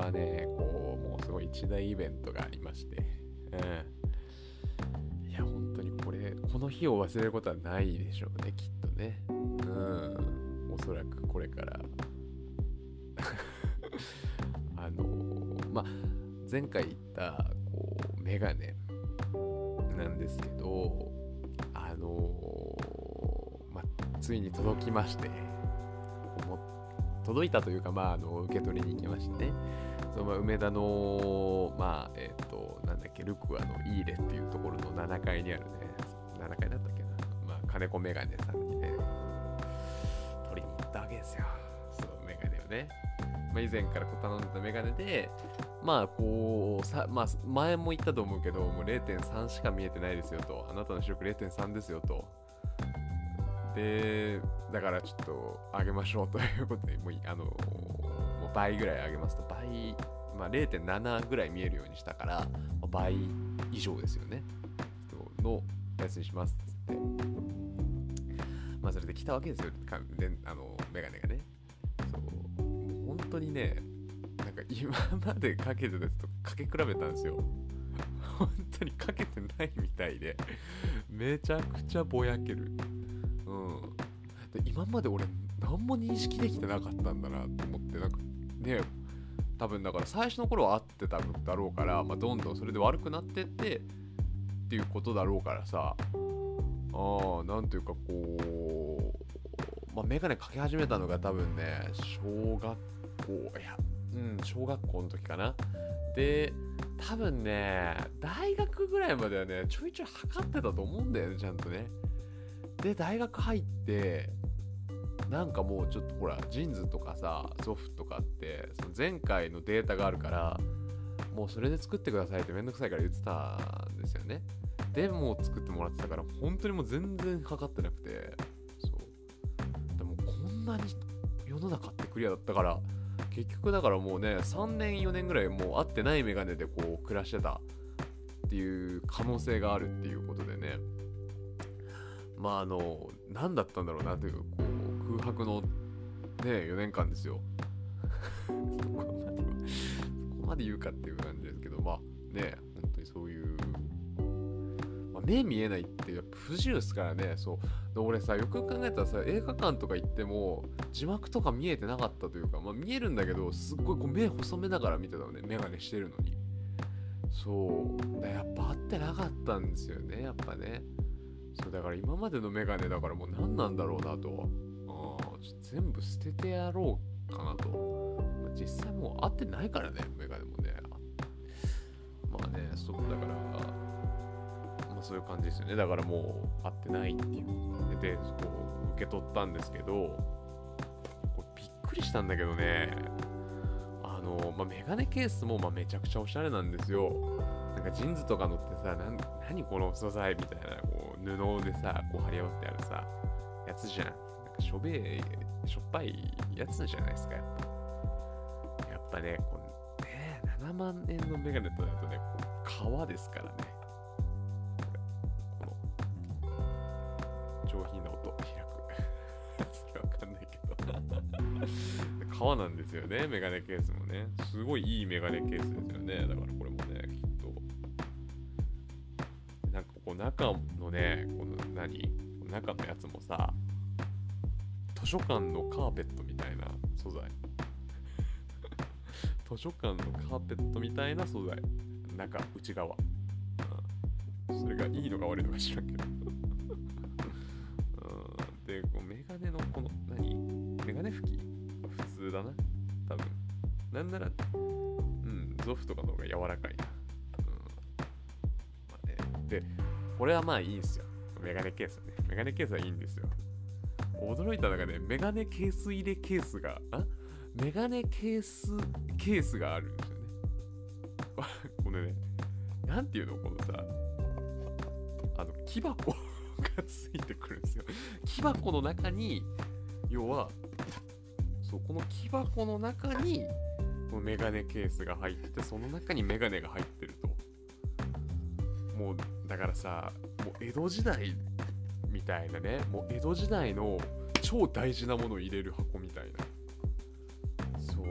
はね、こう、もうすごい一大イベントがありまして、うん。いや、本当にこれ、この日を忘れることはないでしょうね、きっとね。うん。おそらくこれから あのま、前回言った、こう、メガネなんですけど、あのま、ついに届きまして、届いたというか、まあ、あの受け取りに行きましてね、その梅田の、まあ、えっ、ー、と、なんだっけ、ルクアのイーレっていうところの7階にあるね、7階だったっけな、まあ、金子メガネさんにね、取りに行ったわけですよ、そのメガネをね。まあ、以前からこう頼んでたメガネで、まあ、こう、さまあ、前も言ったと思うけど、もう0.3しか見えてないですよと、あなたの視力0.3ですよと。で、だからちょっと上げましょうということで、もうあのもう倍ぐらい上げますと、倍、まあ、0.7ぐらい見えるようにしたから、倍以上ですよね。のやつにしますっつって。まあ、それで来たわけですよ、であのメガネがね。そう、う本当にね、なんか今までかけてたやつとかけ比べたんですよ。本当にかけてないみたいで、めちゃくちゃぼやける。で今まで俺何も認識できてなかったんだなと思ってなんかね多分だから最初の頃は合ってたんだろうから、まあ、どんどんそれで悪くなってってっていうことだろうからさあなんというかこう、まあ、メガネかけ始めたのが多分ね小学校いやうん小学校の時かな。で多分ね大学ぐらいまではねちょいちょい測ってたと思うんだよねちゃんとね。で大学入ってなんかもうちょっとほらジーンズとかさソフとかってその前回のデータがあるからもうそれで作ってくださいってめんどくさいから言ってたんですよね。でもう作ってもらってたから本当にもう全然かかってなくてそう。でもこんなに世の中ってクリアだったから結局だからもうね3年4年ぐらいもう会ってないメガネでこう暮らしてたっていう可能性があるっていうことでね。まああの何だったんだろうなというこう空白のね4年間ですよ。そこまでそこまで言うかっていう感じですけどまあね本当にそういう、まあ、目見えないってやっぱ不自由ですからね。そう。で俺さよく考えたらさ映画館とか行っても字幕とか見えてなかったというか、まあ、見えるんだけどすっごいこう目細めながら見てたのね眼鏡してるのに。そう。やっぱ合ってなかったんですよねやっぱね。そうだから今までのメガネだからもう何なんだろうなと全部捨ててやろうかなと。まあ、実際もう合ってないからね、メガネもね。まあね、そうだから、まあそういう感じですよね。だからもう合ってないっていうことで、こう受け取ったんですけど、これびっくりしたんだけどね、あの、まあ、メガネケースもまあめちゃくちゃおしゃれなんですよ。なんかジーンズとか乗ってさ、何この素材みたいな布でさ、こう貼り合わせてあるさ、やつじゃん。なんかしょべえしょっぱいやつじゃないですか、やっぱ。やっぱね、こうね、7万円のメガネとなるとね、こう革ですからね。この、上品な音、開く。そ れわかんないけど。革なんですよね、メガネケースもね。すごいいいメガネケースですよね。だから中のね、この何？中のやつもさ、図書館のカーペットみたいな素材。図書館のカーペットみたいな素材。中内側、うん、それがいいのか悪いのか知らんけど。うん、でこうメガネのこの何？メガネ拭き？普通だな。多分。なんならうんゾフとかの方が柔らかいな、これはまあいいんすよメガネケースねメガネケースはいいんですよ驚いたのがね、メガネケース入れケースが、あ？メガネケースケースがあるんですよね。これね、なんていうの？このさ、あの、木箱がついてくるんですよ。木箱の中に、要は、そう、この木箱の中に、このメガネケースが入ってて、その中にメガネが入ってると。もう、だからさ、もう江戸時代みたいなねもう江戸時代の超大事なものを入れる箱みたいな。そう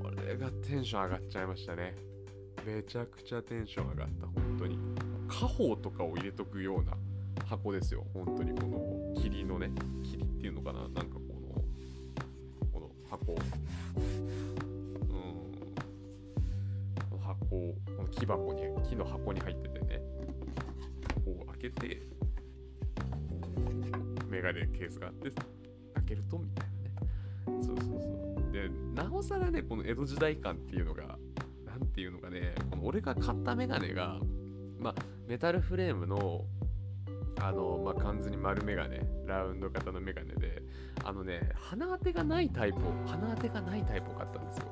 これがテンション上がっちゃいましたね。めちゃくちゃテンション上がった本当に。家宝とかを入れとくような箱ですよ本当に。この霧のね霧っていうのかな？なんかこのこの箱。うん。この箱この木箱に木の箱に入っててけてメガネケースがあって開けるとみたいなね。そうそうそう。でなおさらねこの江戸時代感っていうのがなんていうのかねこの俺が買ったメガネがまあメタルフレームのあの、まあ、完全に丸メガネラウンド型のメガネであのね鼻当てがないタイプを鼻当てがないタイプを買ったんですよ。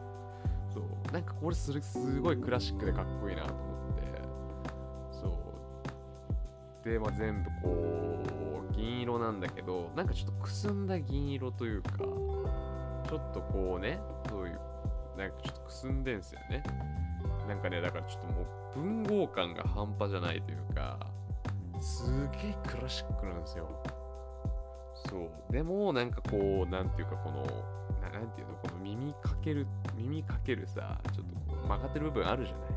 そう。なんかこれすすごいクラシックでかっこいいなと思って。で、まあ、全部こう銀色なんだけどなんかちょっとくすんだ銀色というかちょっとこうねそういうなんかちょっとくすんでんすよね。なんかねだからちょっともう文豪感が半端じゃないというかすげえクラシックなんですよ。そう。でもなんかこうなんていうかこのななんていうのこの耳かける耳かけるさちょっとこう曲がってる部分あるじゃない。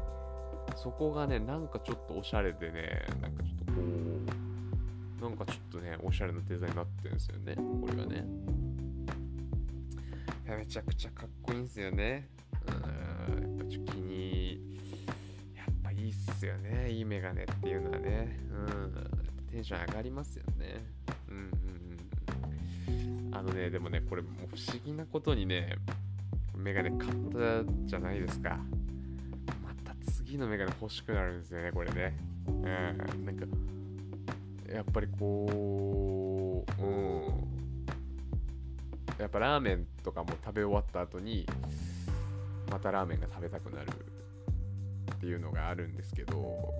そこがねなんかちょっとおしゃれでねなんかうなんかちょっとねおしゃれなデザインになってるんですよね。これがね。めちゃくちゃかっこいいんですよね。うん。やっぱちょっと気にやっぱいいっすよね。いいメガネっていうのはね。うん。テンション上がりますよね。うんうんあのねでもねこれもう不思議なことにねメガネ買ったじゃないですか。また次のメガネ欲しくなるんですよねこれね。うん。なんかやっぱりこううん。やっぱラーメンとかも食べ終わった後にまたラーメンが食べたくなるっていうのがあるんですけど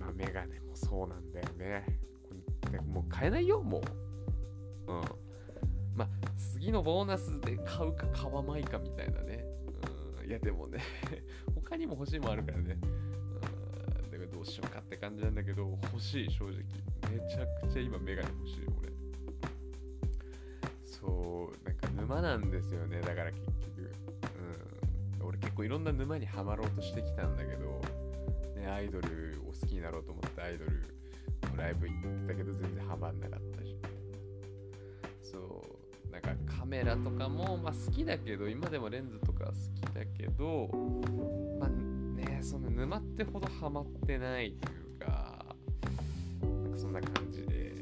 まあメガネもそうなんだよね。もう買えないよもう。うん。まあ次のボーナスで買うか買わないかみたいなね。うん。いやでもね 他にも欲しいもあるからね。うしようかって感じなんだけど欲しい正直。めちゃくちゃ今メガネ欲しい俺。そうなんか沼なんですよね。だから結局。うん。俺結構いろんな沼にはまろうとしてきたんだけどねアイドルを好きになろうと思ってアイドルのライブ行ってたけど全然ハマんなかったし。そう。なんかカメラとかもまあ好きだけど今でもレンズとか好きだけどまあその沼ってほどハマってないというかなんかそんな感じで。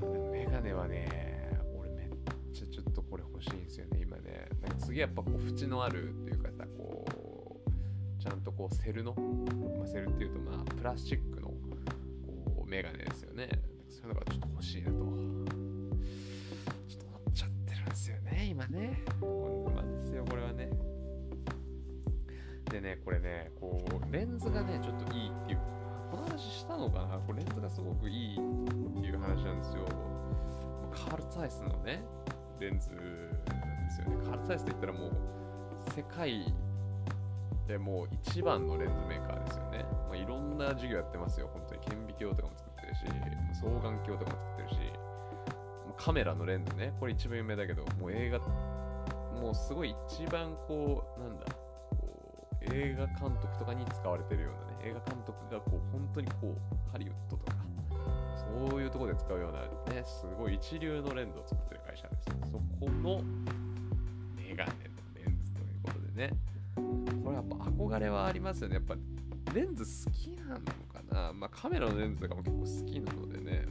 うんメガネはね俺めっちゃちょっとこれ欲しいんですよね今ね。なんか次やっぱこう縁のあるっていうかさこうちゃんとこうセルの、まあ、セルっていうとまあプラスチックのこうメガネですよね。そういうのがちょっと欲しいなと。ちょっと思っちゃってるんですよね今ね。でねこれねこうレンズがねちょっといいっていうこの話したのかな？これレンズがすごくいいっていう話なんですよ。カール・ツァイスのねレンズなんですよね。カール・ツァイスって言ったらもう世界でもう一番のレンズメーカーですよね、まあ、いろんな授業やってますよ。本当に顕微鏡とかも作ってるし双眼鏡とかも作ってるしカメラのレンズね。これ一番有名だけどもう映画もうすごい一番こうなんだ映画監督とかに使われてるようなね映画監督がこう本当にこうハリウッドとかそういうとこで使うようなねすごい一流のレンズを作ってる会社です。そこのメガネのレンズということでね。これやっぱ憧れはありますよね。やっぱレンズ好きなのかな。まあカメラのレンズとかも結構好きなのでね。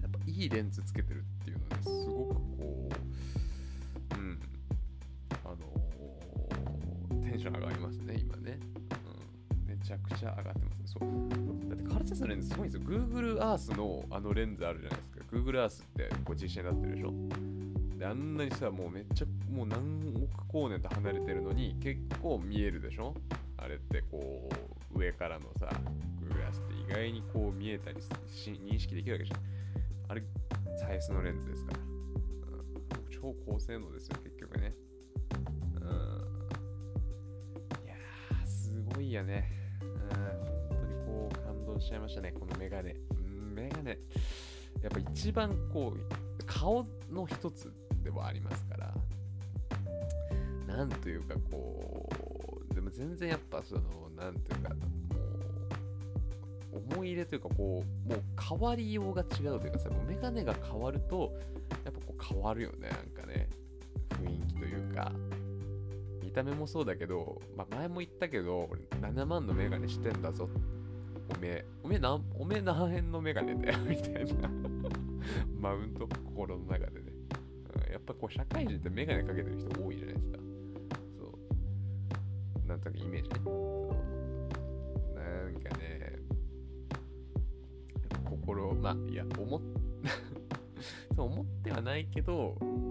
やっぱいいレンズつけてるっていうのはねすごく上がってますね。そう。だってカルチャスのレンズす。ごいんですよ。Google Earth のあのレンズあるじゃないですか。Google Earth ってこう実写になってるでしょ。であんなにさもうめっちゃもう何億光年と離れてるのに結構見えるでしょ。あれってこう上からのさ Google Earth って意外にこう見えたりし認識できるわけじゃん。あれサイズのレンズですから、うん、超高性能ですよ結局ね。うん。いやーすごいやね。う感動しゃいましたねこのメガネ。メガネ。やっぱ一番こう顔の一つでもありますから。なんというかこうでも全然やっぱそのなんというかもう思い入れというかこうもう変わりようが違うというかさメガネが変わるとやっぱこう変わるよねなんかね。雰囲気というか。見た目もそうだけど、まあ、前も言ったけど7万のメガネしてんだぞおめえおめえ何おめえ何円のメガネだよ みたいな。マウント心の中でね、うん、やっぱこう社会人ってメガネかけてる人多いじゃないですか。そう。なんとなくイメージね。そう。なんかね心まあいや思っ そう思ってはないけど、うん、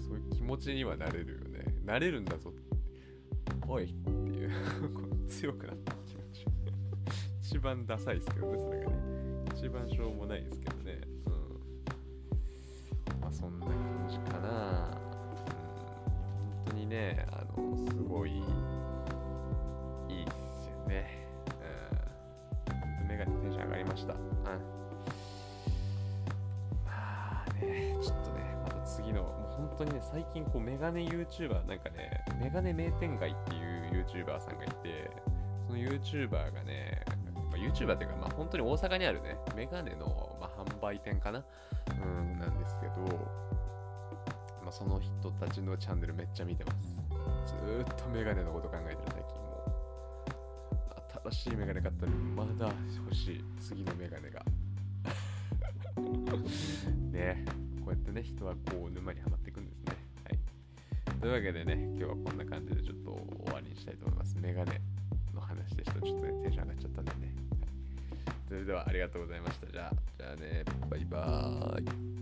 そういう気持ちにはなれるよね。なれるんだぞおいっていう。強くなった。一番ダサいですけどねそれがね。一番しょうもないですけどね。うん。まあそんな感じかな。うん。本当にねあのすごいいいっすよね。うん。メガネテンション上がりました。うん。まあねちょっとねまた次のもう本当にね、最近こうメガネ YouTuber、なんかね、メガネ名店街っていう YouTuber さんがいて、その YouTuber がね、YouTuber っていうか、まあ本当に大阪にあるね、メガネの、まあ、販売店かな？うん、なんですけど、まあ、その人たちのチャンネルめっちゃ見てます。ずーっとメガネのこと考えてる最近もう。新しいメガネ買ったらまだ欲しい。次のメガネが。ねこうやってね、人はこう沼にはまっていくんですね。はい。というわけでね、今日はこんな感じでちょっと終わりにしたいと思います。メガネの話でした。ちょっとね、テンション上がっちゃったんでね。それではありがとうございました。じゃあ、じゃあね、バイバーイ。